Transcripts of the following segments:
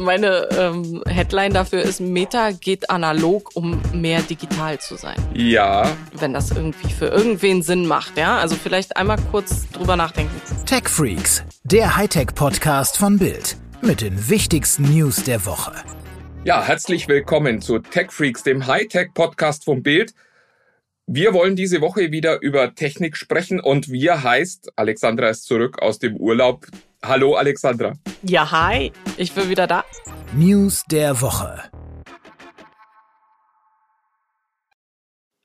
Meine ähm, Headline dafür ist, Meta geht analog, um mehr digital zu sein. Ja. Wenn das irgendwie für irgendwen Sinn macht, ja? Also vielleicht einmal kurz drüber nachdenken. Tech Freaks, der Hightech-Podcast von Bild. Mit den wichtigsten News der Woche. Ja, herzlich willkommen zu Tech Freaks, dem Hightech-Podcast von Bild. Wir wollen diese Woche wieder über Technik sprechen und wir heißt, Alexandra ist zurück aus dem Urlaub. Hallo Alexandra. Ja, hi. Ich bin wieder da. News der Woche.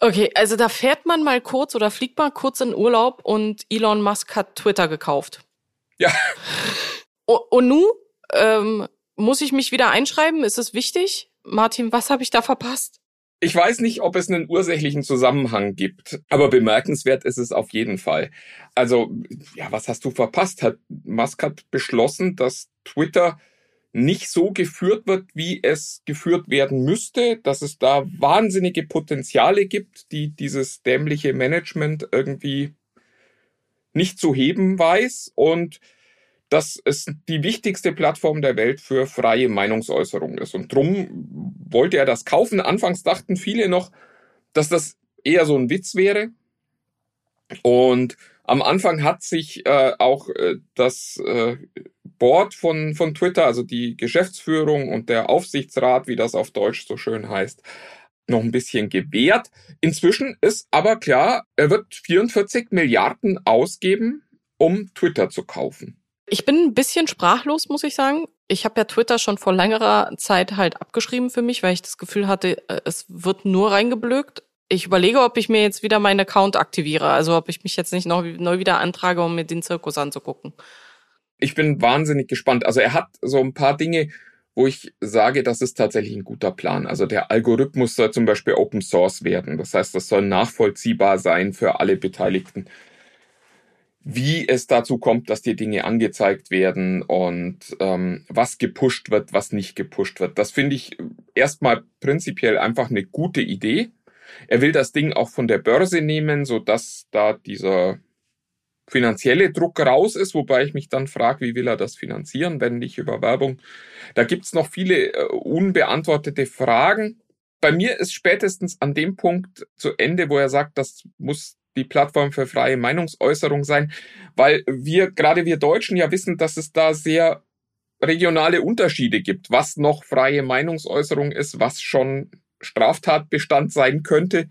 Okay, also da fährt man mal kurz oder fliegt mal kurz in Urlaub und Elon Musk hat Twitter gekauft. Ja. Und, nun ähm, muss ich mich wieder einschreiben? Ist es wichtig? Martin, was habe ich da verpasst? Ich weiß nicht, ob es einen ursächlichen Zusammenhang gibt, aber bemerkenswert ist es auf jeden Fall. Also, ja, was hast du verpasst? Hat Musk hat beschlossen, dass Twitter nicht so geführt wird, wie es geführt werden müsste, dass es da wahnsinnige Potenziale gibt, die dieses dämliche Management irgendwie nicht zu heben weiß und dass es die wichtigste Plattform der Welt für freie Meinungsäußerung ist. Und drum wollte er das kaufen. Anfangs dachten viele noch, dass das eher so ein Witz wäre. Und am Anfang hat sich äh, auch äh, das äh, Board von, von Twitter, also die Geschäftsführung und der Aufsichtsrat, wie das auf Deutsch so schön heißt, noch ein bisschen gewehrt. Inzwischen ist aber klar, er wird 44 Milliarden ausgeben, um Twitter zu kaufen. Ich bin ein bisschen sprachlos, muss ich sagen. Ich habe ja Twitter schon vor längerer Zeit halt abgeschrieben für mich, weil ich das Gefühl hatte, äh, es wird nur reingeblökt. Ich überlege, ob ich mir jetzt wieder meinen Account aktiviere, also ob ich mich jetzt nicht noch neu wieder antrage, um mir den Zirkus anzugucken. Ich bin wahnsinnig gespannt. Also er hat so ein paar Dinge, wo ich sage, das ist tatsächlich ein guter Plan. Also der Algorithmus soll zum Beispiel Open Source werden. Das heißt, das soll nachvollziehbar sein für alle Beteiligten wie es dazu kommt, dass die Dinge angezeigt werden und ähm, was gepusht wird, was nicht gepusht wird. Das finde ich erstmal prinzipiell einfach eine gute Idee. Er will das Ding auch von der Börse nehmen, so dass da dieser finanzielle Druck raus ist, wobei ich mich dann frage, wie will er das finanzieren, wenn nicht über Werbung. Da gibt's noch viele äh, unbeantwortete Fragen. Bei mir ist spätestens an dem Punkt zu Ende, wo er sagt, das muss die Plattform für freie Meinungsäußerung sein, weil wir, gerade wir Deutschen ja wissen, dass es da sehr regionale Unterschiede gibt, was noch freie Meinungsäußerung ist, was schon Straftatbestand sein könnte.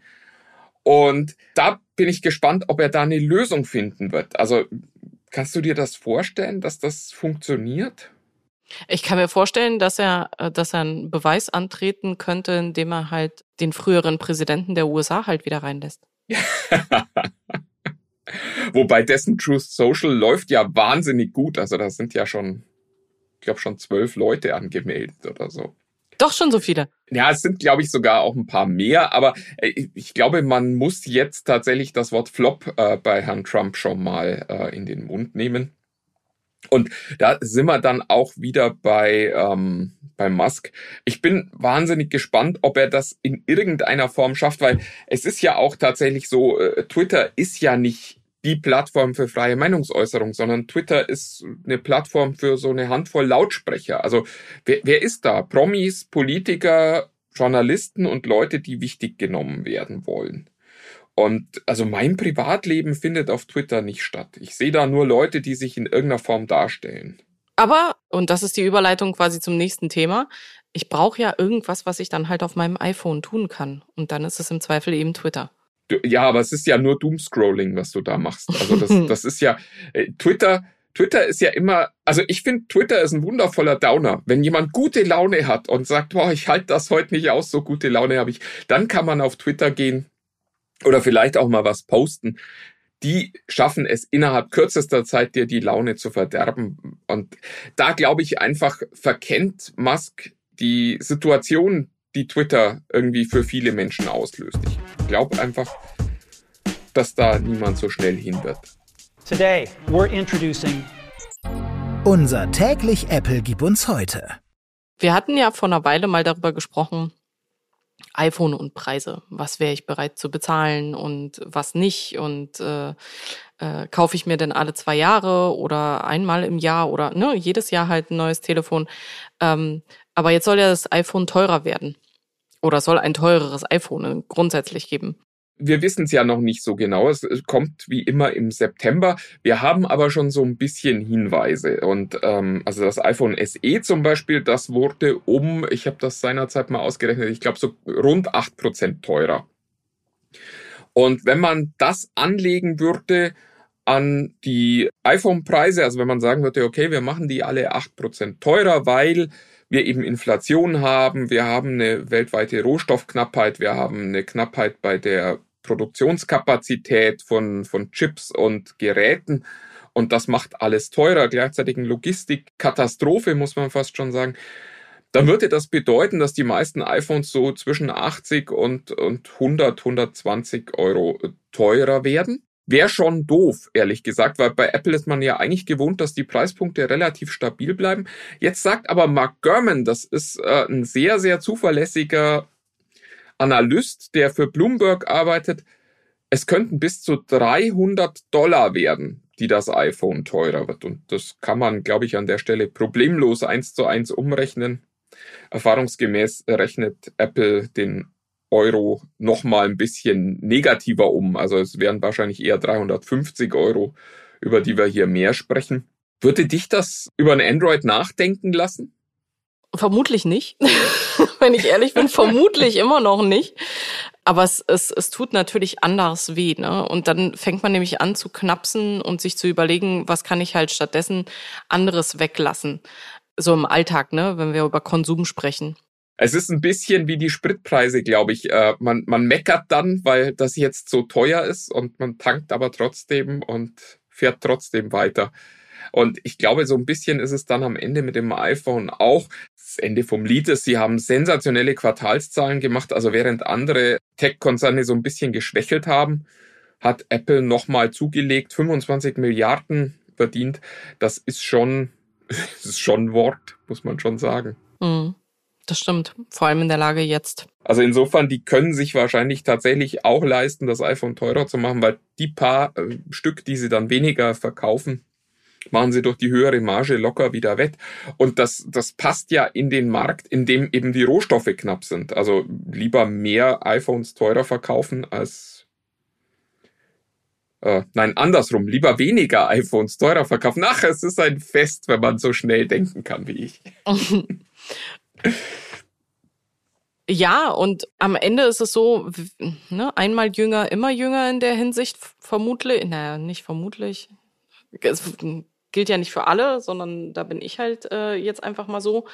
Und da bin ich gespannt, ob er da eine Lösung finden wird. Also kannst du dir das vorstellen, dass das funktioniert? Ich kann mir vorstellen, dass er, äh, dass er einen Beweis antreten könnte, indem er halt den früheren Präsidenten der USA halt wieder reinlässt. Wobei dessen Truth Social läuft ja wahnsinnig gut. Also da sind ja schon, ich glaube, schon zwölf Leute angemeldet oder so. Doch schon so viele. Ja, es sind, glaube ich, sogar auch ein paar mehr. Aber äh, ich glaube, man muss jetzt tatsächlich das Wort Flop äh, bei Herrn Trump schon mal äh, in den Mund nehmen. Und da sind wir dann auch wieder bei, ähm, bei Musk. Ich bin wahnsinnig gespannt, ob er das in irgendeiner Form schafft, weil es ist ja auch tatsächlich so, äh, Twitter ist ja nicht die Plattform für freie Meinungsäußerung, sondern Twitter ist eine Plattform für so eine Handvoll Lautsprecher. Also wer, wer ist da? Promis, Politiker, Journalisten und Leute, die wichtig genommen werden wollen. Und also mein Privatleben findet auf Twitter nicht statt. Ich sehe da nur Leute, die sich in irgendeiner Form darstellen. Aber, und das ist die Überleitung quasi zum nächsten Thema, ich brauche ja irgendwas, was ich dann halt auf meinem iPhone tun kann. Und dann ist es im Zweifel eben Twitter. Ja, aber es ist ja nur Doomscrolling, was du da machst. Also das, das ist ja, äh, Twitter, Twitter ist ja immer, also ich finde, Twitter ist ein wundervoller Downer. Wenn jemand gute Laune hat und sagt, boah, ich halte das heute nicht aus, so gute Laune habe ich, dann kann man auf Twitter gehen oder vielleicht auch mal was posten, die schaffen es innerhalb kürzester Zeit dir die Laune zu verderben. Und da glaube ich einfach, verkennt Musk die Situation, die Twitter irgendwie für viele Menschen auslöst. Ich glaube einfach, dass da niemand so schnell hin wird. Today we're introducing unser täglich Apple gib uns heute. Wir hatten ja vor einer Weile mal darüber gesprochen, iPhone und Preise. Was wäre ich bereit zu bezahlen und was nicht? Und äh, äh, kaufe ich mir denn alle zwei Jahre oder einmal im Jahr oder ne, jedes Jahr halt ein neues Telefon. Ähm, aber jetzt soll ja das iPhone teurer werden. Oder soll ein teureres iPhone grundsätzlich geben. Wir wissen es ja noch nicht so genau. Es kommt wie immer im September. Wir haben aber schon so ein bisschen Hinweise. Und ähm, also das iPhone SE zum Beispiel, das wurde um, ich habe das seinerzeit mal ausgerechnet, ich glaube so rund acht Prozent teurer. Und wenn man das anlegen würde an die iPhone-Preise, also wenn man sagen würde, okay, wir machen die alle acht Prozent teurer, weil wir eben Inflation haben, wir haben eine weltweite Rohstoffknappheit, wir haben eine Knappheit bei der Produktionskapazität von, von Chips und Geräten. Und das macht alles teurer, gleichzeitig eine Logistikkatastrophe, muss man fast schon sagen. Dann würde das bedeuten, dass die meisten iPhones so zwischen 80 und, und 100, 120 Euro teurer werden. Wäre schon doof, ehrlich gesagt, weil bei Apple ist man ja eigentlich gewohnt, dass die Preispunkte relativ stabil bleiben. Jetzt sagt aber Mark Gurman, das ist äh, ein sehr, sehr zuverlässiger Analyst, der für Bloomberg arbeitet, es könnten bis zu 300 Dollar werden, die das iPhone teurer wird. Und das kann man, glaube ich, an der Stelle problemlos eins zu eins umrechnen. Erfahrungsgemäß rechnet Apple den Euro nochmal ein bisschen negativer um. Also es wären wahrscheinlich eher 350 Euro, über die wir hier mehr sprechen. Würde dich das über ein Android nachdenken lassen? Vermutlich nicht. Wenn ich ehrlich bin, vermutlich immer noch nicht. Aber es, es, es tut natürlich anders weh. Ne? Und dann fängt man nämlich an zu knapsen und sich zu überlegen, was kann ich halt stattdessen anderes weglassen. So im Alltag, ne, wenn wir über Konsum sprechen. Es ist ein bisschen wie die Spritpreise, glaube ich. Äh, man, man meckert dann, weil das jetzt so teuer ist und man tankt aber trotzdem und fährt trotzdem weiter. Und ich glaube, so ein bisschen ist es dann am Ende mit dem iPhone auch. Das Ende vom Lied ist, sie haben sensationelle Quartalszahlen gemacht. Also während andere Tech-Konzerne so ein bisschen geschwächelt haben, hat Apple nochmal zugelegt, 25 Milliarden verdient. Das ist schon, das ist schon ein Wort, muss man schon sagen. Mhm. Das stimmt. Vor allem in der Lage jetzt. Also insofern, die können sich wahrscheinlich tatsächlich auch leisten, das iPhone teurer zu machen, weil die paar äh, Stück, die sie dann weniger verkaufen, machen sie durch die höhere Marge locker wieder wett. Und das, das passt ja in den Markt, in dem eben die Rohstoffe knapp sind. Also lieber mehr iPhones teurer verkaufen als äh, nein, andersrum, lieber weniger iPhones teurer verkaufen. Ach, es ist ein Fest, wenn man so schnell denken kann wie ich. Ja, und am Ende ist es so, ne, einmal jünger, immer jünger in der Hinsicht, vermutlich, naja, nicht vermutlich. Gilt ja nicht für alle, sondern da bin ich halt äh, jetzt einfach mal so.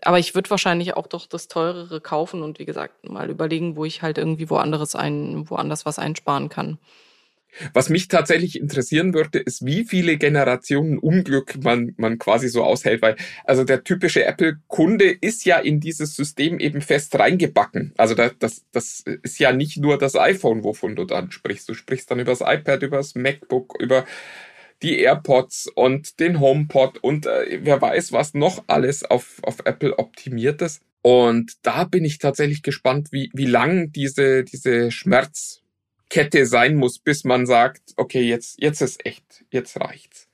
Aber ich würde wahrscheinlich auch doch das teurere kaufen und wie gesagt, mal überlegen, wo ich halt irgendwie woanders ein, woanders was einsparen kann. Was mich tatsächlich interessieren würde, ist, wie viele Generationen Unglück man, man quasi so aushält, weil also der typische Apple-Kunde ist ja in dieses System eben fest reingebacken. Also das, das, das ist ja nicht nur das iPhone, wovon du dann sprichst. Du sprichst dann über das iPad, über das MacBook, über die AirPods und den HomePod und äh, wer weiß, was noch alles auf, auf Apple optimiert ist. Und da bin ich tatsächlich gespannt, wie, wie lang diese, diese Schmerz Kette sein muss, bis man sagt, okay, jetzt, jetzt ist echt, jetzt reicht's.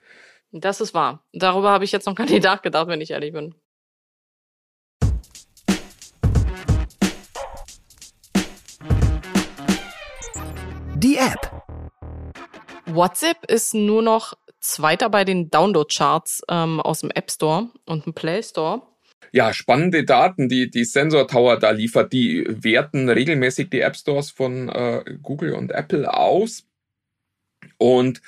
Das ist wahr. Darüber habe ich jetzt noch gar nicht nachgedacht, wenn ich ehrlich bin. Die App. WhatsApp ist nur noch Zweiter bei den Download-Charts ähm, aus dem App Store und dem Play Store ja, spannende Daten, die die Sensor Tower da liefert. Die werten regelmäßig die App Stores von äh, Google und Apple aus und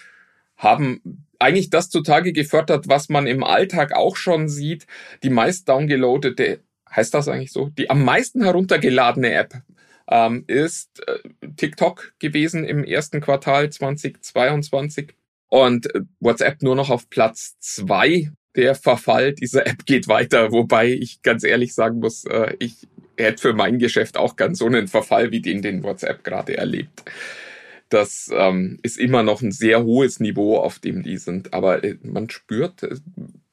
haben eigentlich das zutage gefördert, was man im Alltag auch schon sieht. Die meist downgeloadete, heißt das eigentlich so? Die am meisten heruntergeladene App ähm, ist äh, TikTok gewesen im ersten Quartal 2022 und äh, WhatsApp nur noch auf Platz zwei der Verfall dieser App geht weiter, wobei ich ganz ehrlich sagen muss, äh, ich hätte für mein Geschäft auch ganz so einen Verfall wie den, den WhatsApp gerade erlebt. Das ähm, ist immer noch ein sehr hohes Niveau, auf dem die sind. Aber äh, man spürt, äh,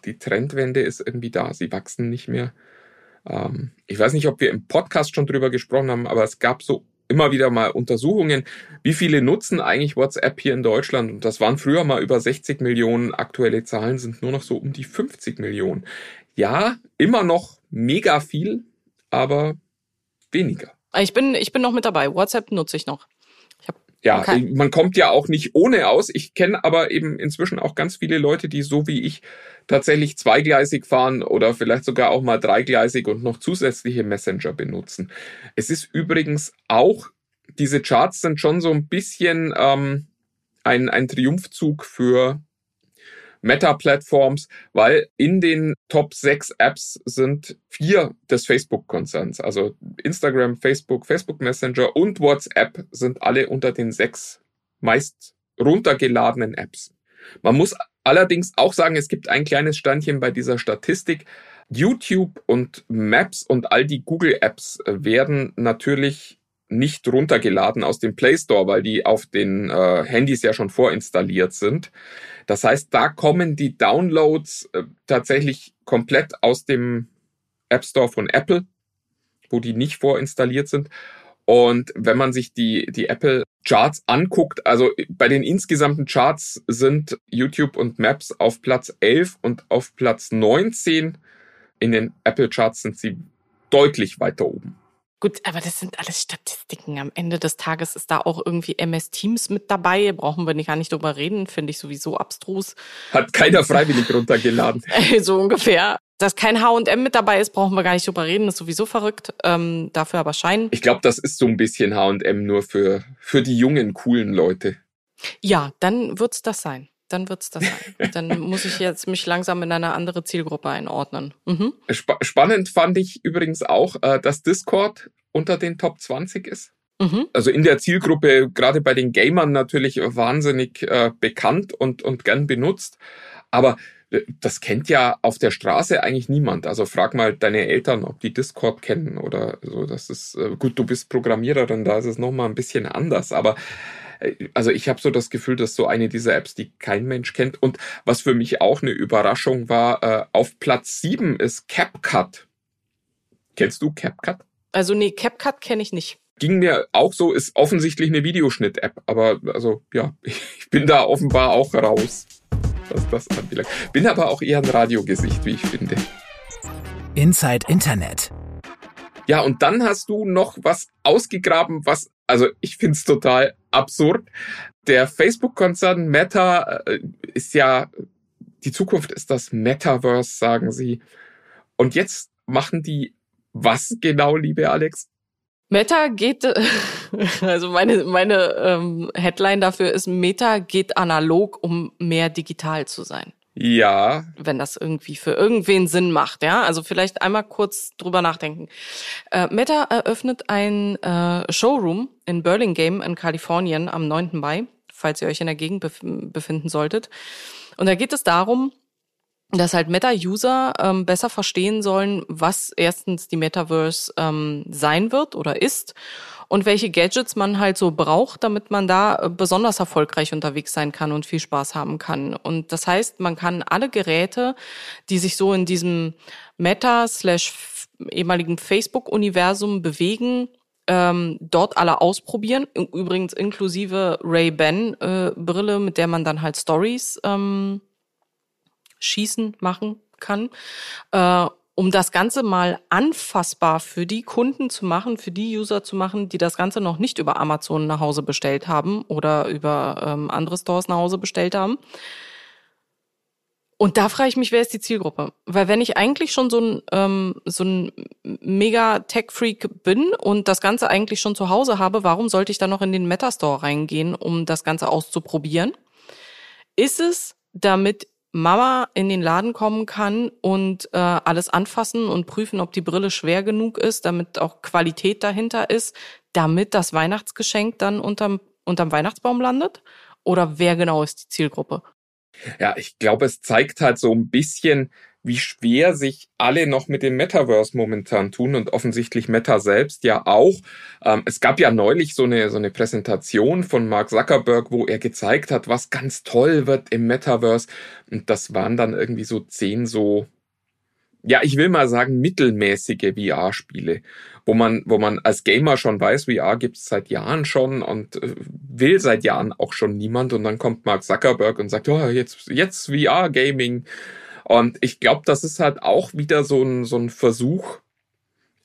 die Trendwende ist irgendwie da. Sie wachsen nicht mehr Ähm, ich weiß nicht, ob wir im Podcast schon drüber gesprochen haben, aber es gab so immer wieder mal Untersuchungen, wie viele nutzen eigentlich WhatsApp hier in Deutschland. Und das waren früher mal über 60 Millionen. Aktuelle Zahlen sind nur noch so um die 50 Millionen. Ja, immer noch mega viel, aber weniger. Ich bin, ich bin noch mit dabei. WhatsApp nutze ich noch. Ja, okay. man kommt ja auch nicht ohne aus. Ich kenne aber eben inzwischen auch ganz viele Leute, die so wie ich tatsächlich zweigleisig fahren oder vielleicht sogar auch mal dreigleisig und noch zusätzliche Messenger benutzen. Es ist übrigens auch, diese Charts sind schon so ein bisschen ähm, ein, ein Triumphzug für Meta-Plattforms, weil in den Top 6 Apps sind vier des Facebook-Konzerns. Also Instagram, Facebook, Facebook Messenger und WhatsApp sind alle unter den sechs meist runtergeladenen Apps. Man muss allerdings auch sagen, es gibt ein kleines Standchen bei dieser Statistik. YouTube und Maps und all die Google-Apps werden natürlich nicht runtergeladen aus dem Play Store, weil die auf den äh, Handys ja schon vorinstalliert sind. Das heißt, da kommen die Downloads äh, tatsächlich komplett aus dem App Store von Apple, wo die nicht vorinstalliert sind. Und wenn man sich die, die Apple Charts anguckt, also bei den insgesamten Charts sind YouTube und Maps auf Platz 11 und auf Platz 19. In den Apple Charts sind sie deutlich weiter oben. Gut, aber das sind alles Statistiken. Am Ende des Tages ist da auch irgendwie MS Teams mit dabei. Brauchen wir nicht gar nicht drüber reden. Finde ich sowieso abstrus. Hat keiner freiwillig runtergeladen. so ungefähr. Dass kein H&M mit dabei ist, brauchen wir gar nicht drüber reden. ist sowieso verrückt. Ähm, dafür aber Schein. Ich glaube, das ist so ein bisschen H&M nur für, für die jungen, coolen Leute. Ja, dann wird's das sein dann wird's das sein. Dann muss ich jetzt mich langsam in eine andere Zielgruppe einordnen. Mhm. Sp spannend fand ich übrigens auch, äh, dass Discord unter den Top 20 ist. Mhm. Also in der Zielgruppe, gerade bei den Gamern natürlich wahnsinnig äh, bekannt und, und gern benutzt. Aber äh, das kennt ja auf der Straße eigentlich niemand. Also frag mal deine Eltern, ob die Discord kennen oder so. Das ist äh, gut, du bist Programmiererin, da ist es nochmal ein bisschen anders. Aber also ich habe so das Gefühl, dass so eine dieser Apps, die kein Mensch kennt. Und was für mich auch eine Überraschung war, äh, auf Platz sieben ist CapCut. Kennst du CapCut? Also nee, CapCut kenne ich nicht. Ging mir auch so, ist offensichtlich eine Videoschnitt-App, aber also ja, ich bin da offenbar auch raus, was das anbelangt. Bin aber auch eher ein Radiogesicht, wie ich finde. Inside Internet. Ja, und dann hast du noch was ausgegraben, was, also ich find's total absurd. Der Facebook-Konzern Meta äh, ist ja, die Zukunft ist das Metaverse, sagen sie. Und jetzt machen die was genau, liebe Alex? Meta geht, also meine, meine ähm, Headline dafür ist, Meta geht analog, um mehr digital zu sein. Ja. Wenn das irgendwie für irgendwen Sinn macht, ja. Also vielleicht einmal kurz drüber nachdenken. Äh, Meta eröffnet ein äh, Showroom in Burlingame in Kalifornien am 9. Mai, falls ihr euch in der Gegend bef befinden solltet. Und da geht es darum, dass halt Meta-User ähm, besser verstehen sollen, was erstens die Metaverse ähm, sein wird oder ist und welche Gadgets man halt so braucht, damit man da äh, besonders erfolgreich unterwegs sein kann und viel Spaß haben kann. Und das heißt, man kann alle Geräte, die sich so in diesem Meta slash ehemaligen Facebook-Universum bewegen, ähm, dort alle ausprobieren. Übrigens inklusive Ray-Ban-Brille, äh, mit der man dann halt Stories ähm, schießen machen kann. Äh, um das Ganze mal anfassbar für die Kunden zu machen, für die User zu machen, die das Ganze noch nicht über Amazon nach Hause bestellt haben oder über ähm, andere Stores nach Hause bestellt haben. Und da frage ich mich, wer ist die Zielgruppe? Weil wenn ich eigentlich schon so ein, ähm, so ein mega Tech-Freak bin und das Ganze eigentlich schon zu Hause habe, warum sollte ich dann noch in den Meta-Store reingehen, um das Ganze auszuprobieren? Ist es, damit Mama in den Laden kommen kann und äh, alles anfassen und prüfen, ob die Brille schwer genug ist, damit auch Qualität dahinter ist, damit das Weihnachtsgeschenk dann unterm, unterm Weihnachtsbaum landet? Oder wer genau ist die Zielgruppe? Ja, ich glaube, es zeigt halt so ein bisschen, wie schwer sich alle noch mit dem Metaverse momentan tun und offensichtlich Meta selbst ja auch. Ähm, es gab ja neulich so eine, so eine Präsentation von Mark Zuckerberg, wo er gezeigt hat, was ganz toll wird im Metaverse. Und das waren dann irgendwie so zehn so ja, ich will mal sagen, mittelmäßige VR-Spiele, wo man, wo man als Gamer schon weiß, VR gibt's seit Jahren schon und äh, will seit Jahren auch schon niemand. Und dann kommt Mark Zuckerberg und sagt, oh, jetzt, jetzt VR-Gaming. Und ich glaube, das ist halt auch wieder so ein, so ein Versuch,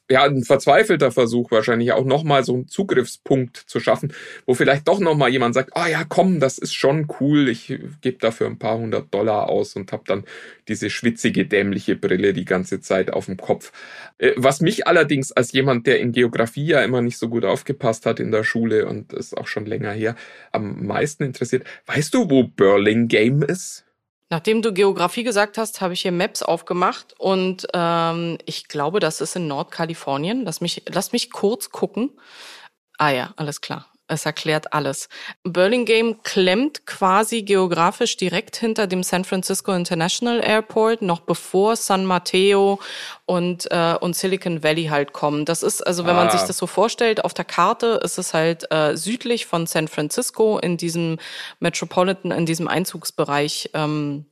ja, ein verzweifelter Versuch wahrscheinlich auch nochmal so einen Zugriffspunkt zu schaffen, wo vielleicht doch nochmal jemand sagt, ah oh ja, komm, das ist schon cool, ich gebe dafür ein paar hundert Dollar aus und habe dann diese schwitzige, dämliche Brille die ganze Zeit auf dem Kopf. Äh, was mich allerdings als jemand, der in Geografie ja immer nicht so gut aufgepasst hat in der Schule und ist auch schon länger her, am meisten interessiert, weißt du, wo Burlingame ist? Nachdem du Geografie gesagt hast, habe ich hier Maps aufgemacht und ähm, ich glaube, das ist in Nordkalifornien. Lass mich, lass mich kurz gucken. Ah ja, alles klar. Es erklärt alles. Burlingame klemmt quasi geografisch direkt hinter dem San Francisco International Airport, noch bevor San Mateo und, äh, und Silicon Valley halt kommen. Das ist, also wenn ah. man sich das so vorstellt, auf der Karte ist es halt äh, südlich von San Francisco in diesem Metropolitan, in diesem Einzugsbereich. Ähm,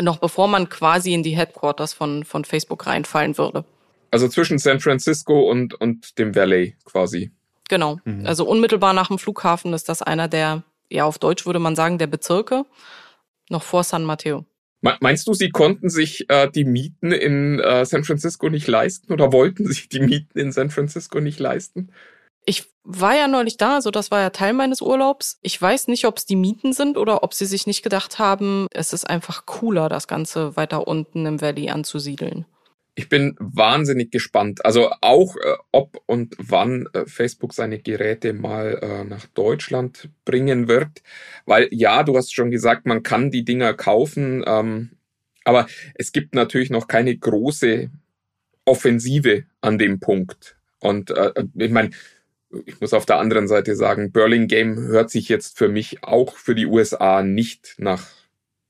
noch bevor man quasi in die Headquarters von, von Facebook reinfallen würde. Also zwischen San Francisco und, und dem Valley quasi. Genau. Mhm. Also unmittelbar nach dem Flughafen ist das einer der, ja, auf Deutsch würde man sagen, der Bezirke, noch vor San Mateo. Meinst du, sie konnten sich äh, die Mieten in äh, San Francisco nicht leisten oder wollten sich die Mieten in San Francisco nicht leisten? Ich war ja neulich da, also das war ja Teil meines Urlaubs. Ich weiß nicht, ob es die Mieten sind oder ob sie sich nicht gedacht haben, es ist einfach cooler, das Ganze weiter unten im Valley anzusiedeln ich bin wahnsinnig gespannt. Also auch, äh, ob und wann äh, Facebook seine Geräte mal äh, nach Deutschland bringen wird. Weil ja, du hast schon gesagt, man kann die Dinger kaufen, ähm, aber es gibt natürlich noch keine große Offensive an dem Punkt. Und äh, ich meine, ich muss auf der anderen Seite sagen, Burlingame hört sich jetzt für mich auch für die USA nicht nach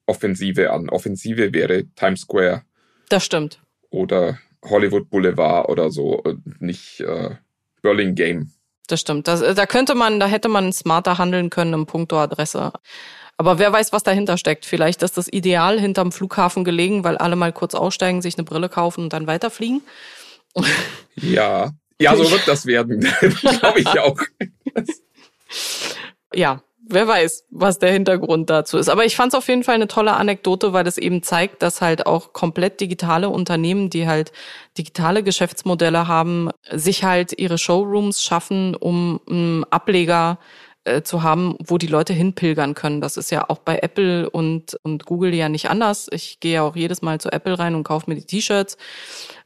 Offensive an. Offensive wäre Times Square. Das stimmt oder Hollywood Boulevard oder so, nicht äh, Burlingame. Das stimmt. Das, da könnte man, da hätte man smarter handeln können im Punkto Adresse. Aber wer weiß, was dahinter steckt. Vielleicht ist das ideal hinterm Flughafen gelegen, weil alle mal kurz aussteigen, sich eine Brille kaufen und dann weiterfliegen. Ja, ja, so wird das werden. Glaube ich auch. ja, wer weiß, was der Hintergrund dazu ist. Aber ich fand es auf jeden Fall eine tolle Anekdote, weil es eben zeigt, dass halt auch komplett digitale Unternehmen, die halt digitale Geschäftsmodelle haben, sich halt ihre Showrooms schaffen, um einen Ableger äh, zu haben, wo die Leute hinpilgern können. Das ist ja auch bei Apple und, und Google ja nicht anders. Ich gehe ja auch jedes Mal zu Apple rein und kaufe mir die T-Shirts,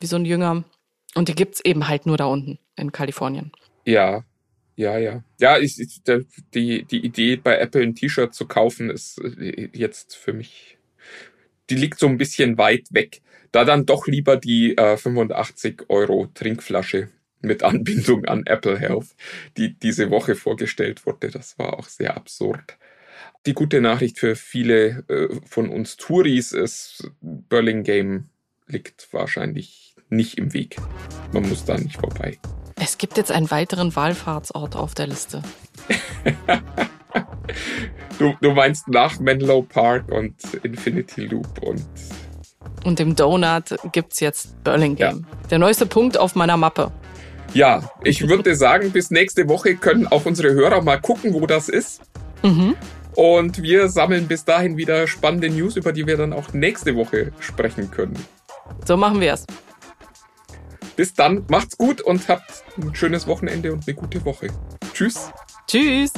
wie so ein Jünger. Und die gibt's eben halt nur da unten in Kalifornien. Ja, ja, ja. Ja, ich, ich, die, die Idee, bei Apple ein T-Shirt zu kaufen, ist äh, jetzt für mich, die liegt so ein bisschen weit weg. Da dann doch lieber die äh, 85 Euro Trinkflasche mit Anbindung an Apple Health, die diese Woche vorgestellt wurde. Das war auch sehr absurd. Die gute Nachricht für viele äh, von uns Touris ist, Burlingame liegt wahrscheinlich nicht im Weg. Man muss da nicht vorbei. Es gibt jetzt einen weiteren Wallfahrtsort auf der Liste. du, du meinst nach Menlo Park und Infinity Loop und. Und im Donut gibt's jetzt Burlingame. Ja. Der neueste Punkt auf meiner Mappe. Ja, ich würde sagen, bis nächste Woche können auch unsere Hörer mal gucken, wo das ist. Mhm. Und wir sammeln bis dahin wieder spannende News, über die wir dann auch nächste Woche sprechen können. So machen wir es. Bis dann, macht's gut und habt ein schönes Wochenende und eine gute Woche. Tschüss. Tschüss.